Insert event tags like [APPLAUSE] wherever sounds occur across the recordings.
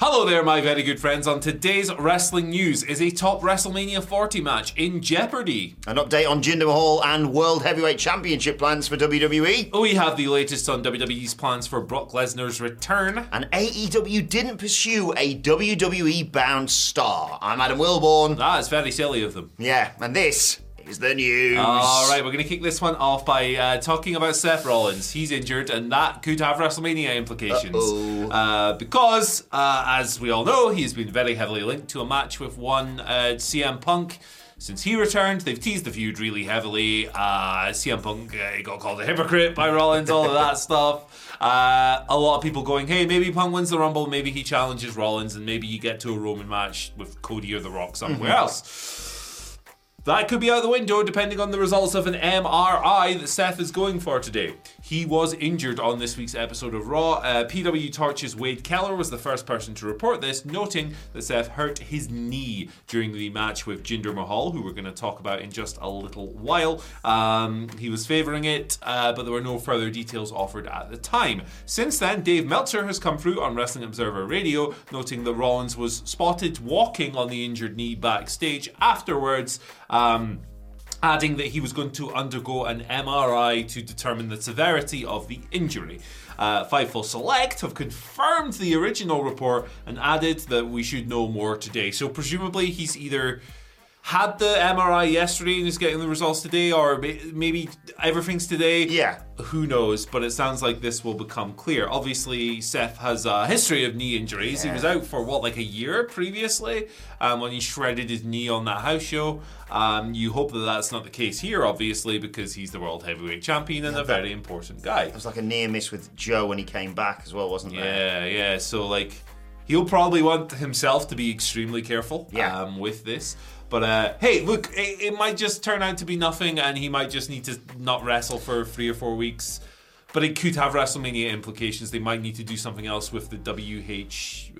Hello there, my very good friends. On today's wrestling news, is a top WrestleMania 40 match in jeopardy? An update on Jinder Mahal and World Heavyweight Championship plans for WWE. We have the latest on WWE's plans for Brock Lesnar's return. And AEW didn't pursue a WWE bound star. I'm Adam Wilbourn. That is very silly of them. Yeah, and this is the news. All right, we're going to kick this one off by uh, talking about Seth Rollins. He's injured, and that could have WrestleMania implications. Uh, because, uh, as we all know, he's been very heavily linked to a match with one uh, CM Punk. Since he returned, they've teased the feud really heavily. Uh, CM Punk uh, got called a hypocrite by Rollins, all of that [LAUGHS] stuff. Uh, a lot of people going, hey, maybe Punk wins the Rumble, maybe he challenges Rollins, and maybe you get to a Roman match with Cody or The Rock somewhere Mm-hmm. else. That could be out the window depending on the results of an MRI that Seth is going for today. He was injured on this week's episode of Raw. Uh, PW Torch's Wade Keller was the first person to report this, noting that Seth hurt his knee during the match with Jinder Mahal, who we're going to talk about in just a little while. Um, he was favouring it, uh, but there were no further details offered at the time. Since then, Dave Meltzer has come through on Wrestling Observer Radio, noting that Rollins was spotted walking on the injured knee backstage afterwards. Um, adding that he was going to undergo an MRI to determine the severity of the injury. Uh, Fightful Select have confirmed the original report and added that we should know more today. So presumably he's either had the MRI yesterday and is getting the results today, or maybe everything's today. Yeah. Who knows? But it sounds like this will become clear. Obviously, Seth has a history of knee injuries. He was out for what, like a year previously, um, when he shredded his knee on that house show. Um, you hope that that's not the case here, obviously, because he's the world heavyweight champion and a very important guy. It was like a near miss with Joe when he came back as well, wasn't there? Yeah, yeah. So like, he'll probably want himself to be extremely careful. Yeah. Um, with this. But uh, hey, look, it, it might just turn out to be nothing, and he might just need to not wrestle for three or four weeks. But it could have WrestleMania implications. They might need to do something else with the WH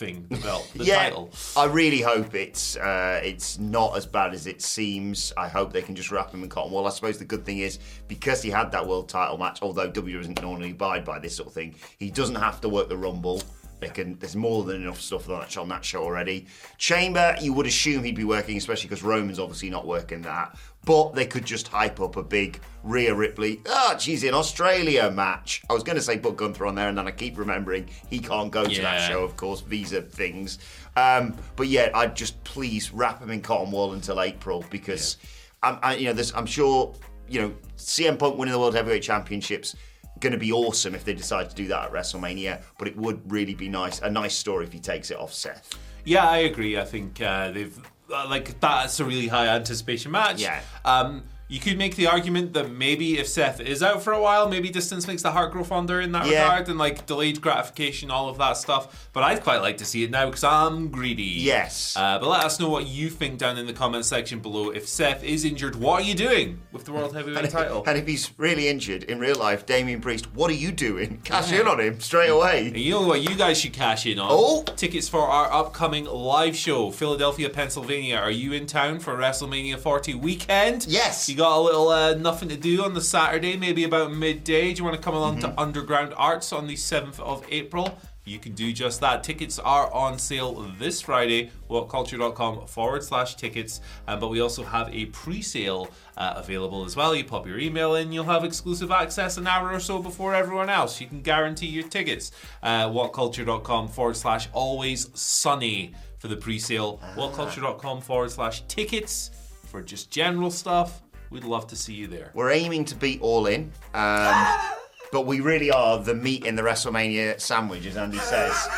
thing, the belt, [LAUGHS] the yeah, title. I really hope it's uh, it's not as bad as it seems. I hope they can just wrap him in cotton wool. I suppose the good thing is because he had that world title match, although W doesn't normally abide by this sort of thing, he doesn't have to work the Rumble. They can. There's more than enough stuff on that, on that show already. Chamber, you would assume he'd be working, especially because Roman's obviously not working that. But they could just hype up a big Rhea Ripley, ah, she's in Australia match. I was going to say put Gunther on there, and then I keep remembering he can't go to that show, of course, visa things. Um, but yeah, I'd just please wrap him in cotton wool until April because I'm, I, you know, I'm sure you know CM Punk winning the World Heavyweight Championships going to be awesome if they decide to do that at WrestleMania. But it would really be nice, a nice story if he takes it off Seth. Yeah, I agree. I think uh, they've uh, like that's a really high anticipation match. Yeah. Um, you could make the argument that maybe if Seth is out for a while, maybe distance makes the heart grow fonder in that Yeah. regard, and like delayed gratification, all of that stuff. But I'd quite like to see it now because I'm greedy. Yes. Uh, but let us know what you think down in the comment section below. If Seth is injured, what are you doing with the world heavyweight title? And if he's really injured in real life, Damian Priest, what are you doing? [LAUGHS] Cash in on him straight away. And you know what you guys should cash in on? Oh. Tickets for our upcoming live show, Philadelphia, Pennsylvania. Are you in town for WrestleMania 40 weekend? Yes. You got a little uh, nothing to do on the Saturday, maybe about midday. Do you want to come along Mm-hmm. to Underground Arts on the 7th of April? you can do just that. Tickets are on sale this Friday, whatculture.com forward slash tickets. Um, but we also have a pre sale uh, available as well. You pop your email in, you'll have exclusive access an hour or so before everyone else. You can guarantee your tickets. Uh, whatculture.com forward slash always sunny for the pre sale. Whatculture.com forward slash tickets for just general stuff. We'd love to see you there. We're aiming to beat all in. Um, [LAUGHS] but we really are the meat in the WrestleMania sandwich, as Andy says.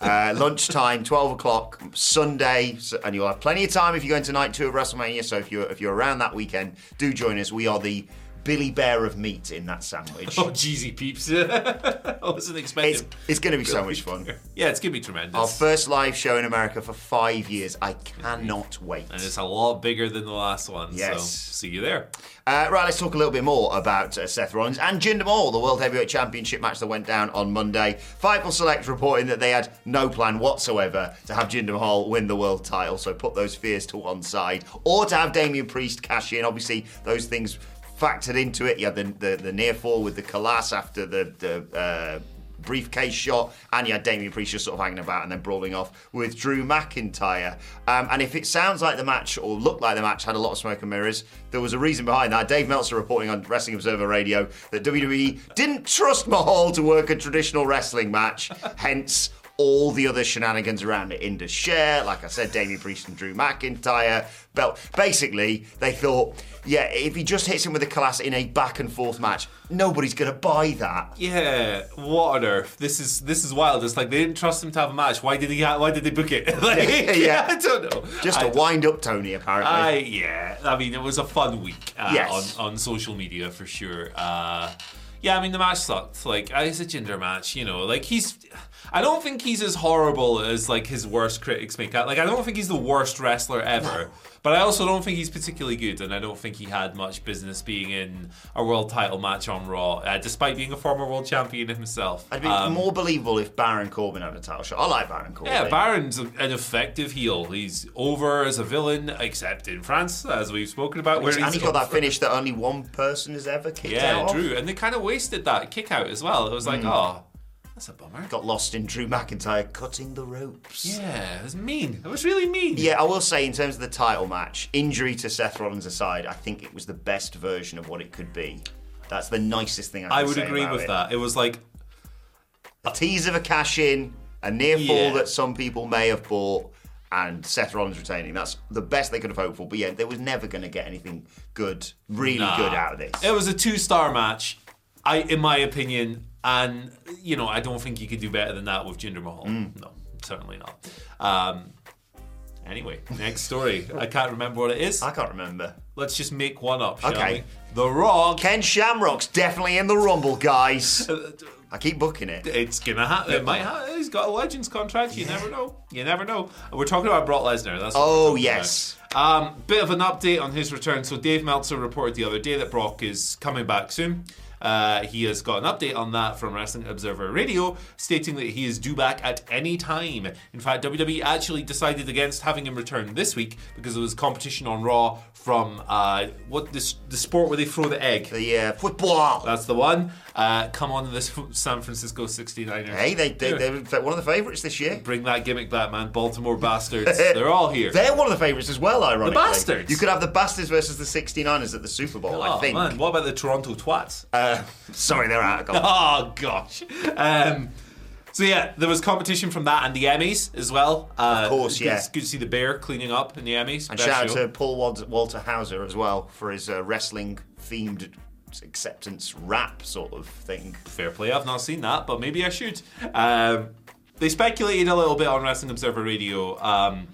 Uh, lunchtime, 12 o'clock, Sunday, so- and you'll have plenty of time if you're going to night two of WrestleMania. So if you're if you're around that weekend, do join us. We are the Billy Bear of meat in that sandwich. Oh, jeezy peeps. [LAUGHS] I wasn't expecting. It's, it's going to be so much fun. Yeah, it's going to be tremendous. Our first live show in America for five years. I cannot wait. and it's a lot bigger than the last one. Yes. So see you there. Uh, right, let's talk a little bit more about uh, Seth Rollins and Jinder Mahal, the World Heavyweight Championship match that went down on Monday. Fightful Select reporting that they had no plan whatsoever to have Jinder Mahal win the world title, so put those fears to one side, or to have Damian Priest cash in. Obviously, those things factored into it. You had the, the, the near fall with the Khallas after the, the uh, briefcase shot, and you had Damian Priest just sort of hanging about and then brawling off with Drew McIntyre. Um, and if it sounds like the match or looked like the match had a lot of smoke and mirrors, there was a reason behind that. Dave Meltzer reporting on Wrestling Observer Radio that WWE didn't trust Mahal to work a traditional wrestling match, hence all the other shenanigans around it. Indus Sher, like I said, Damian Priest and Drew McIntyre. Belt. Basically, they thought, yeah, if he just hits him with a Khallas in a back and forth match, nobody's going to buy that. Yeah, what on earth? This is this is wild. It's like they didn't trust him to have a match. Why did he? Ha- why did they book it? [LAUGHS] like, Yeah. [LAUGHS] I don't know. Just I to wind up Tony, apparently. I yeah. I mean, it was a fun week uh, Yes. on on social media for sure. Uh, yeah, I mean the match sucked. Like it's a Jinder match, you know. Like he's, I don't think he's as horrible as like his worst critics make out. Like I don't think he's the worst wrestler ever. But I also don't think he's particularly good, and I don't think he had much business being in a world title match on Raw, uh, despite being a former world champion himself. I'd be Um, more believable if Baron Corbin had a title shot. I like Baron Corbin. yeah, Baron's an effective heel. He's over as a villain, except in France, as we've spoken about. Where and he's he got that finish that only one person has ever kicked Yeah, out of. Drew, and they kind of wasted that kick out as well. It was like, oh, that's a bummer. Got lost in Drew McIntyre cutting the ropes. Yeah, it was mean. It was really mean. Yeah, I will say, in terms of the title match, injury to Seth Rollins aside, I think it was the best version of what it could be. That's the nicest thing I, can I would say agree about with it. that. It was like, A tease of a cash in, a near fall that some people may have bought, and Seth Rollins retaining. That's the best they could have hoped for. But yeah, they was never going to get anything good, really good out of this. It was a two-star match, I, in my opinion, and you know, I don't think you could do better than that with Jinder Mahal. Mm. No, certainly not. Um, anyway, next story. I can't remember what it is. I can't remember. Let's just make one up, shall Okay. we? The Rock. Ken Shamrock's definitely in the Rumble, guys. [LAUGHS] I keep booking it. It's gonna happen. It might happen. He's got a Legends contract. You never know. You never know. We're talking about Brock Lesnar. That's Oh, yes. about. Um, bit of an update on his return. So Dave Meltzer reported the other day that Brock is coming back soon. Uh, he has got an update on that from Wrestling Observer Radio, stating that he is due back at any time. In fact, WWE actually decided against having him return this week because it was competition on Raw from uh, what this the sport where they throw the egg. The uh, football. That's the one. Uh, come on, this [LAUGHS] San Francisco 69ers. Hey, they, they, they're one of the favourites this year. Bring that gimmick back, man. Baltimore [LAUGHS] bastards. They're all here. They're one of the favourites as well, ironically. The bastards? You could have the Bastards versus the 69ers at the Super Bowl, I oh, think. man. What about the Toronto Twats? Uh, sorry, they're out of goal. [LAUGHS] oh, gosh. Um, so, yeah, there was competition from that and the Emmys as well. Uh, Of course, yeah. It's good to see the bear cleaning up in the Emmys. And Best shout out show. to Paul Wal- Walter Hauser as well for his uh, wrestling themed acceptance rap sort of thing. Fair play. I've not seen that, but maybe I should. Um, they speculated a little bit on Wrestling Observer Radio. Um,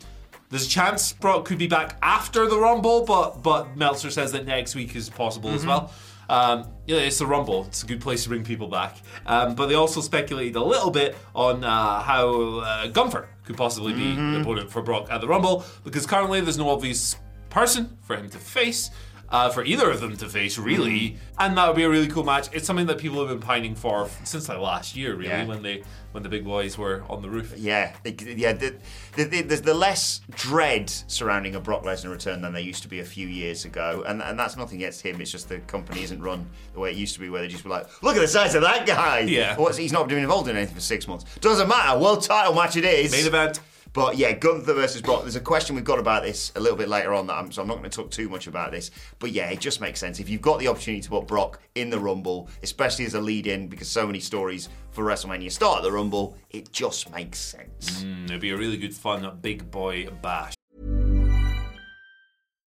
there's a chance Brock could be back after the Rumble, but but Meltzer says that next week is possible as well. Um, yeah, it's the Rumble. It's a good place to bring people back. Um, but they also speculated a little bit on uh, how uh, Gunther could possibly be the opponent for Brock at the Rumble because currently there's no obvious person for him to face. Uh, for either of them to face, really. Mm. And that would be a really cool match. It's something that people have been pining for since like last year, really, Yeah. when they when the big boys were on the roof. Yeah, it- yeah. The, the, the, there's the less dread surrounding a Brock Lesnar return than there used to be a few years ago, and and that's nothing against him. It's just the company isn't run the way it used to be, where they just be like, "Look at the size of that guy." Yeah. What's, he's not been involved in anything for six months. Doesn't matter. World title match it is. Main event. But yeah, Gunther versus Brock. There's a question we've got about this a little bit later on, that I'm, so I'm not going to talk too much about this. But yeah, it just makes sense if you've got the opportunity to put Brock in the Rumble, especially as a lead-in, because so many stories for WrestleMania start at the Rumble. It just makes sense. Mm, it'd be a really good fun big boy bash.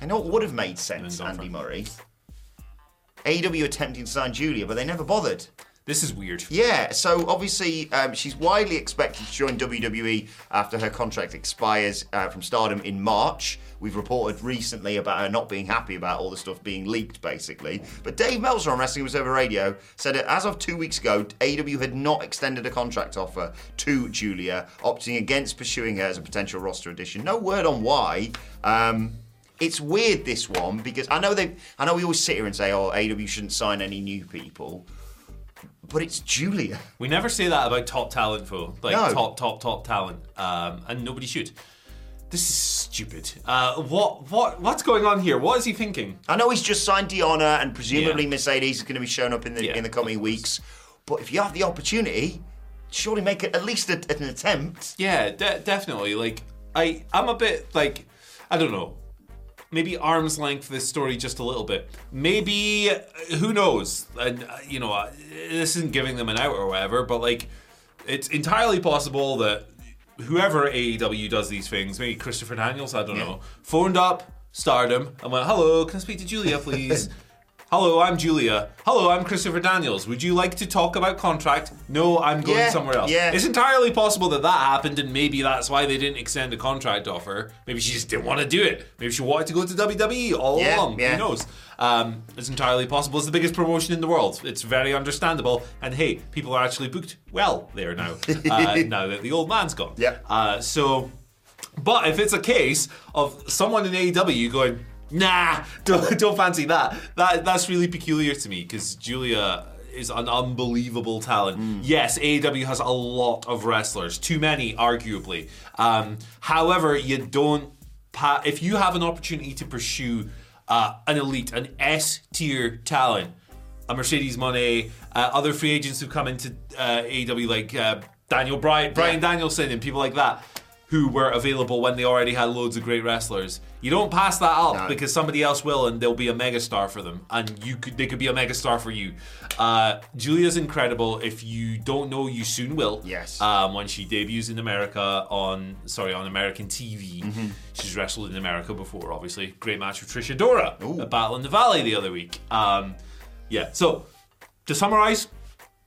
I know it would have made sense, Andy Murray. AEW attempting to sign Giulia, but they never bothered. This is weird. Yeah, so obviously um, she's widely expected to join WWE after her contract expires uh, from Stardom in March. We've reported recently about her not being happy about all the stuff being leaked, basically. But Dave Meltzer on Wrestling Observer Radio said that as of two weeks ago, AEW had not extended a contract offer to Giulia, opting against pursuing her as a potential roster addition. No word on why. Um, it's weird this one because I know they, I know we always sit here and say, "Oh, AEW shouldn't sign any new people," but it's Giulia. We never say that about top talent, though. Like No. top, top, top talent, um, and nobody should. This is stupid. Uh, what, what, what's going on here? What is he thinking? I know he's just signed Deonna, and presumably Yeah. Mercedes is going to be showing up in the Yeah, in the coming weeks. But if you have the opportunity, surely make it at least a, an attempt. Yeah, de- definitely. Like, I, I'm a bit like, I don't know. Maybe arm's length this story just a little bit. Maybe who knows? And uh, you know, uh, this isn't giving them an out or whatever, but like, it's entirely possible that whoever AEW does these things, maybe Christopher Daniels, I don't know, phoned up Stardom and went, "Hello, can I speak to Giulia, please?" [LAUGHS] Hello, I'm Giulia. Hello, I'm Christopher Daniels. Would you like to talk about contract? No, I'm going Yeah, somewhere else. yeah. It's entirely possible that that happened, and maybe that's why they didn't extend a contract offer. Maybe she just didn't want to do it. Maybe she wanted to go to WWE all Yeah, along. yeah. Who knows? Um, it's entirely possible. It's the biggest promotion in the world. It's very understandable. And hey, people are actually booked well there now. [LAUGHS] uh, now that the old man's gone. Yeah. Uh, so, but if it's a case of someone in AEW going, nah, don't, [LAUGHS] don't fancy that, that that's really peculiar to me because Giulia is an unbelievable talent. Yes, AEW has a lot of wrestlers, too many, arguably. Um, however, you don't. Pa- if you have an opportunity to pursue uh, an elite, an S tier talent, a Mercedes Moné, uh, other free agents who come into uh, AEW like uh, Daniel Bryan, Brian Yeah. Danielson, and people like that, who were available when they already had loads of great wrestlers. You don't pass that up No. because somebody else will, and they'll be a megastar for them, and you could they could be a megastar for you. Uh, Giulia's incredible. If you don't know, you soon will. Yes. Um, when she debuts in America on sorry on American TV, Mm-hmm. she's wrestled in America before. Obviously, great match with Trish Adora at Battle in the Valley the other week. Um, yeah. So to summarize,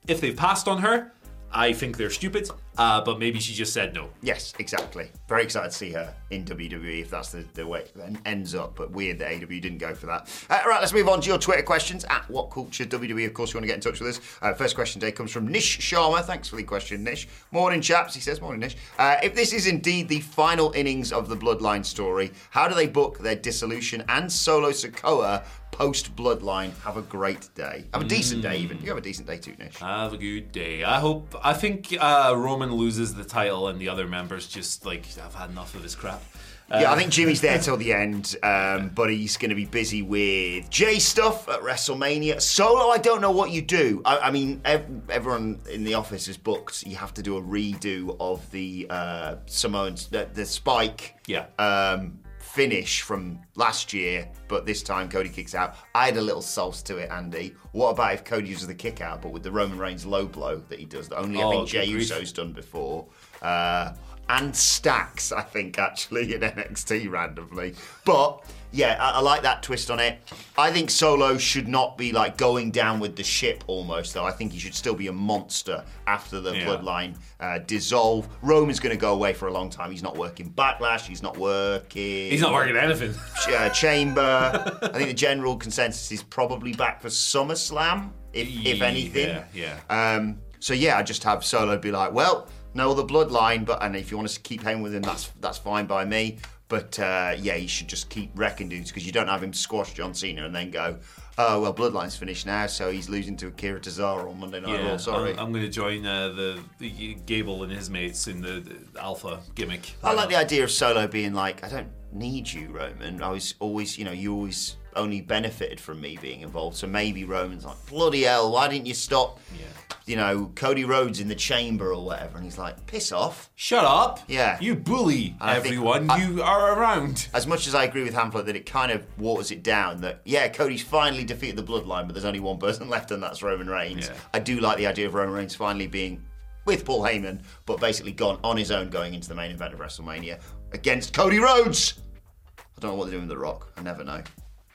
if they've passed on her, I think they're stupid. Uh, but maybe she just said no. Yes, exactly. Very excited to see her in WWE if that's the, the way it ends up. But weird that AW didn't go for that. Uh, right, let's move on to your Twitter questions at What Culture WWE. Of course, you want to get in touch with us. Uh, first question today comes from Nish Sharma. Thanks for the question, Nish. Morning, chaps. He says, Morning, Nish. Uh, if this is indeed the final innings of the Bloodline story, how do they book their dissolution and Solo Sikoa post Bloodline? Have a great day. Have a decent day, even. You have a decent day too, Nish. Have a good day. I hope. I think uh, Roman loses the title, and the other members just like have had enough of his crap. Yeah, Uh, I think Jimmy's there till the end, um, but he's going to be busy with Jey stuff at WrestleMania. Solo, I don't know what you do. I, I mean, ev- everyone in the office is booked. You have to do a redo of the uh, Samoans, the, the Spike Yeah. um, finish from last year, but this time Cody kicks out. I had a little sauce to it, Andy. What about if Cody uses the kick out, but with the Roman Reigns low blow that he does, that only I Oh, think Jey. Uso's done before? Uh, and stacks, I think, actually, in [LAUGHS] NXT randomly. But yeah, I, I like that twist on it. I think Solo should not be like going down with the ship almost, though. I think he should still be a monster after the Yeah. bloodline uh, dissolve. Roman's going to go away for a long time. He's not working Backlash. He's not working. He's not working anything. uh, Chamber. I think the general consensus is probably back for SummerSlam, if, if anything. Yeah, Um, so yeah, I just have Solo be like, well, no the bloodline, but and if you want to keep hanging with him, that's that's fine by me. But uh, yeah, you should just keep wrecking dudes because you don't have him squash John Cena and then go, oh well, bloodline's finished now, so he's losing to Akira Tozawa on Monday Night Raw. Sorry. I'm, I'm going to join uh, the, the Gable and his mates in the, the Alpha gimmick. I like the idea of Solo being like, I don't need you, Roman. I was always, you know, you always only benefited from me being involved. So maybe Roman's like, bloody hell, why didn't you stop, you know, Cody Rhodes in the chamber or whatever? And he's like, piss off. Shut up! Yeah. You bully I think- everyone. I- you are around. As much as I agree with Hamlet that it kind of waters it down, that, yeah, Cody's finally defeated the bloodline, but there's only one person [LAUGHS] left, and that's Roman Reigns. Yeah. I do like the idea of Roman Reigns finally being with Paul Heyman, but basically gone on his own going into the main event of WrestleMania against Cody Rhodes. I don't know what they're doing with The Rock. I never know.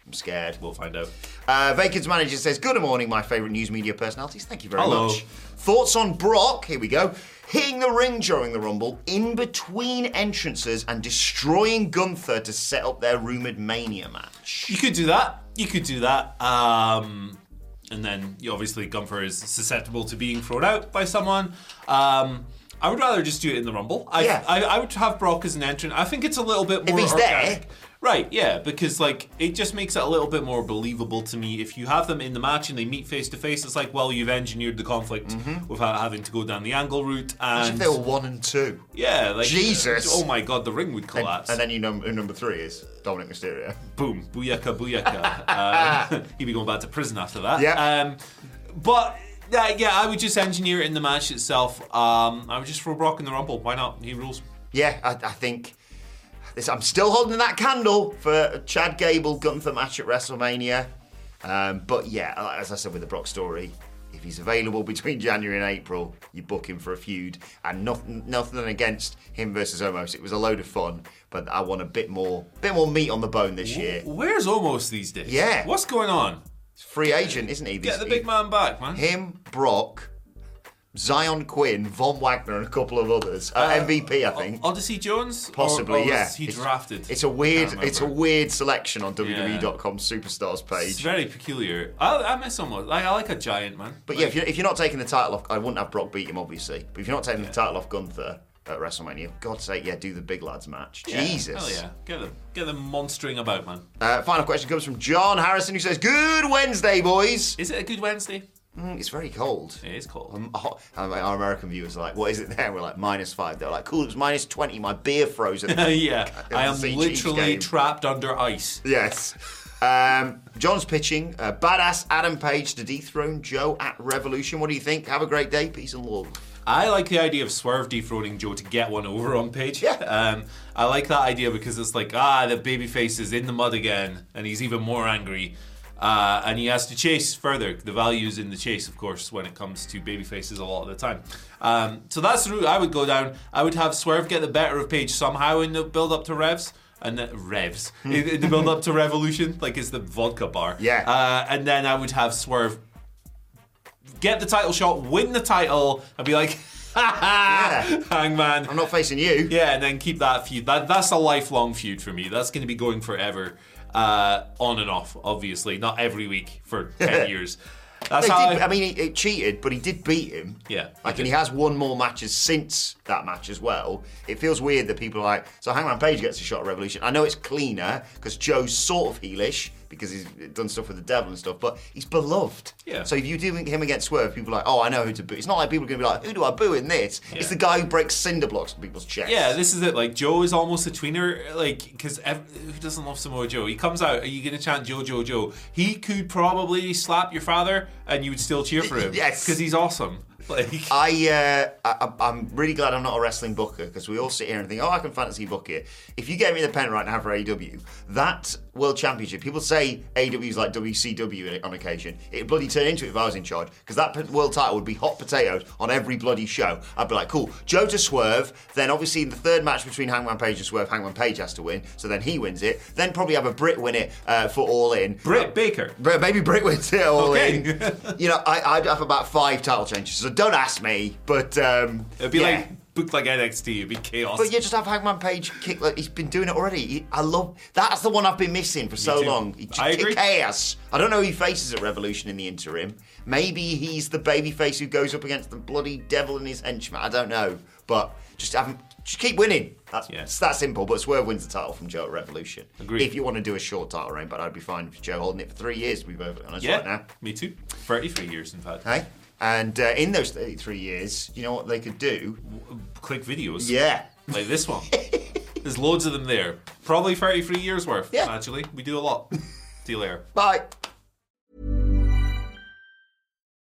I'm scared. We'll find out. Uh, Vacant's manager says, Good morning, my favourite news media personalities. Thank you very Hello. much. Thoughts on Brock? Here we go. Hitting the ring during the Rumble, in between entrances, and destroying Gunther to set up their rumoured Mania match. You could do that. You could do that. Um, and then you obviously Gunther is susceptible to being thrown out by someone. Um, I would rather just do it in the Rumble. I, Yeah. I, I would have Brock as an entrant. I think it's a little bit more he's organic. there. Right, yeah, because like it just makes it a little bit more believable to me. If you have them in the match and they meet face to face, it's like, well, you've engineered the conflict without having to go down the angle route. Mm-hmm. And if they were one and two. yeah, like Jesus. Oh my god, the ring would And, collapse. and then you know who number three is Dominik Mysterio. boom, booyaka, booyaka. [LAUGHS] uh, [LAUGHS] he'd be going back to prison after that. Yeah. Um, but uh, yeah, I would just engineer it in the match itself. Um, I would just throw Brock in the Rumble. Why not? He rules. Yeah, I, I think this. I'm still holding that candle for Chad Gable Gunther match at WrestleMania. Um, but yeah, as I said with the Brock story, if he's available between January and April, you book him for a feud. And nothing, nothing against him versus Omos. It was a load of fun, but I want a bit more, bit more meat on the bone this year. Where's Omos these days? Yeah. What's going on? Free agent, isn't he? Get This- the big man back, man. Him, Brock, Xyon Quinn, Von Wagner, and a couple of others. Uh, MVP, I think. Odyssey Jones? Possibly, or was yeah. He It's- drafted. It's a weird, it's a weird selection on WWE.com Superstars page. It's very peculiar. I, I miss Omos. Like, I like a giant man. But yeah, if you're, if you're not taking the title off, I wouldn't have Brock beat him, obviously. But if you're not taking the title off Gunther at WrestleMania, God's sake, yeah, do the big lads match. Yeah, Jesus. Hell yeah. Get them, get them monstering about, man. Uh, final question comes from John Harrison, who says, "Good Wednesday, boys." Is it a good Wednesday? Mm, it's very cold. It is cold. Um, hot- and our American viewers are like, "What is it there?" We're like, five. They're like, "Cool, it was minus twenty. My beer froze." At the [LAUGHS] yeah, I am literally game." trapped under ice. Yes. Um, John's pitching. Uh, badass Adam Page to dethrone Joe at Revolution. What do you think? Have a great day. Peace and love. I like the idea of Swerve dethroning Joe to get one over on Page. Yeah. Um, I like that idea because it's like, ah, the babyface is in the mud again, and he's even more angry. Uh, and he has to chase further. The value is in the chase, of course, when it comes to baby faces a lot of the time. Um, so that's the route I would go down. I would have Swerve get the better of Page somehow in the build up to Revs. And then, Revs in, in the build up to Revolution, like it's the vodka bar. Yeah. Uh, and then I would have Swerve get the title shot, win the title, and be like, [LAUGHS] Yeah. Hangman. I'm not facing you. Yeah, and then keep that feud. That that's a lifelong feud for me. That's going to be going forever, uh, on and off. Obviously, not every week for ten [LAUGHS] years. That's They how did, I, I mean, he, he cheated, but he did beat him. Yeah, Like, did. and he has won more matches since that match as well. It feels weird that people are like, so Hangman Page gets a shot at Revolution. I know it's cleaner because Joe's sort of heelish because he's done stuff with the devil and stuff, but he's beloved. Yeah. So if you do him against Swerve, people are like, oh, I know who to boo. It's not like people are going to be like, who do I boo in this? It's the guy who breaks cinder blocks in people's chests. Yeah, this is it. Like Joe is almost a tweener. Like because who doesn't love Samoa Joe? He comes out. Are you going to chant Joe Joe Joe? He could probably slap your father, and you would still cheer for him. [LAUGHS] Yes. because he's awesome. [LAUGHS] Like I, uh, I, I'm really glad I'm not a wrestling booker because we all sit here and think, oh, I can fantasy book it. If you get me the pen right now for AEW, that World Championship, people say AEW is like WCW on occasion. It'd bloody turn into it if I was in charge because that world title would be hot potatoes on every bloody show. I'd be like, cool, Joe to Swerve. Then obviously in the third match between Hangman Page and Swerve, Hangman Page has to win, so then he wins it. Then probably have a Brit win it uh, for All In. Britt Baker. But maybe Brit wins it all Okay. in. [LAUGHS] you know, I, I'd have about five title changes, so don't ask me. But um, It'd be yeah. like booked like NXT. It'd be chaos. But you just have Hangman Page kick. Like, he's been doing it already. He- I love that's the one I've been missing for so too. long. He I agree. chaos. I don't know who he faces at Revolution in the interim. Maybe he's the babyface who goes up against the bloody devil and his henchman. I don't know, but just have him. Just keep winning. That's Yeah. it's that simple. But Swerve wins the title from Joe at Revolution. Agreed. If you want to do a short title reign, but I'd be fine with Joe holding it for three years. To be perfectly honest, yeah, right now. me too. Thirty-three years, in fact. Hey? And uh, in those 33 years, you know what they could do? Click videos. Yeah. like this one. [LAUGHS] There's loads of them there. Probably thirty-three years worth. Yeah. actually, we do a lot. See you later. Bye.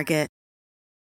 Target.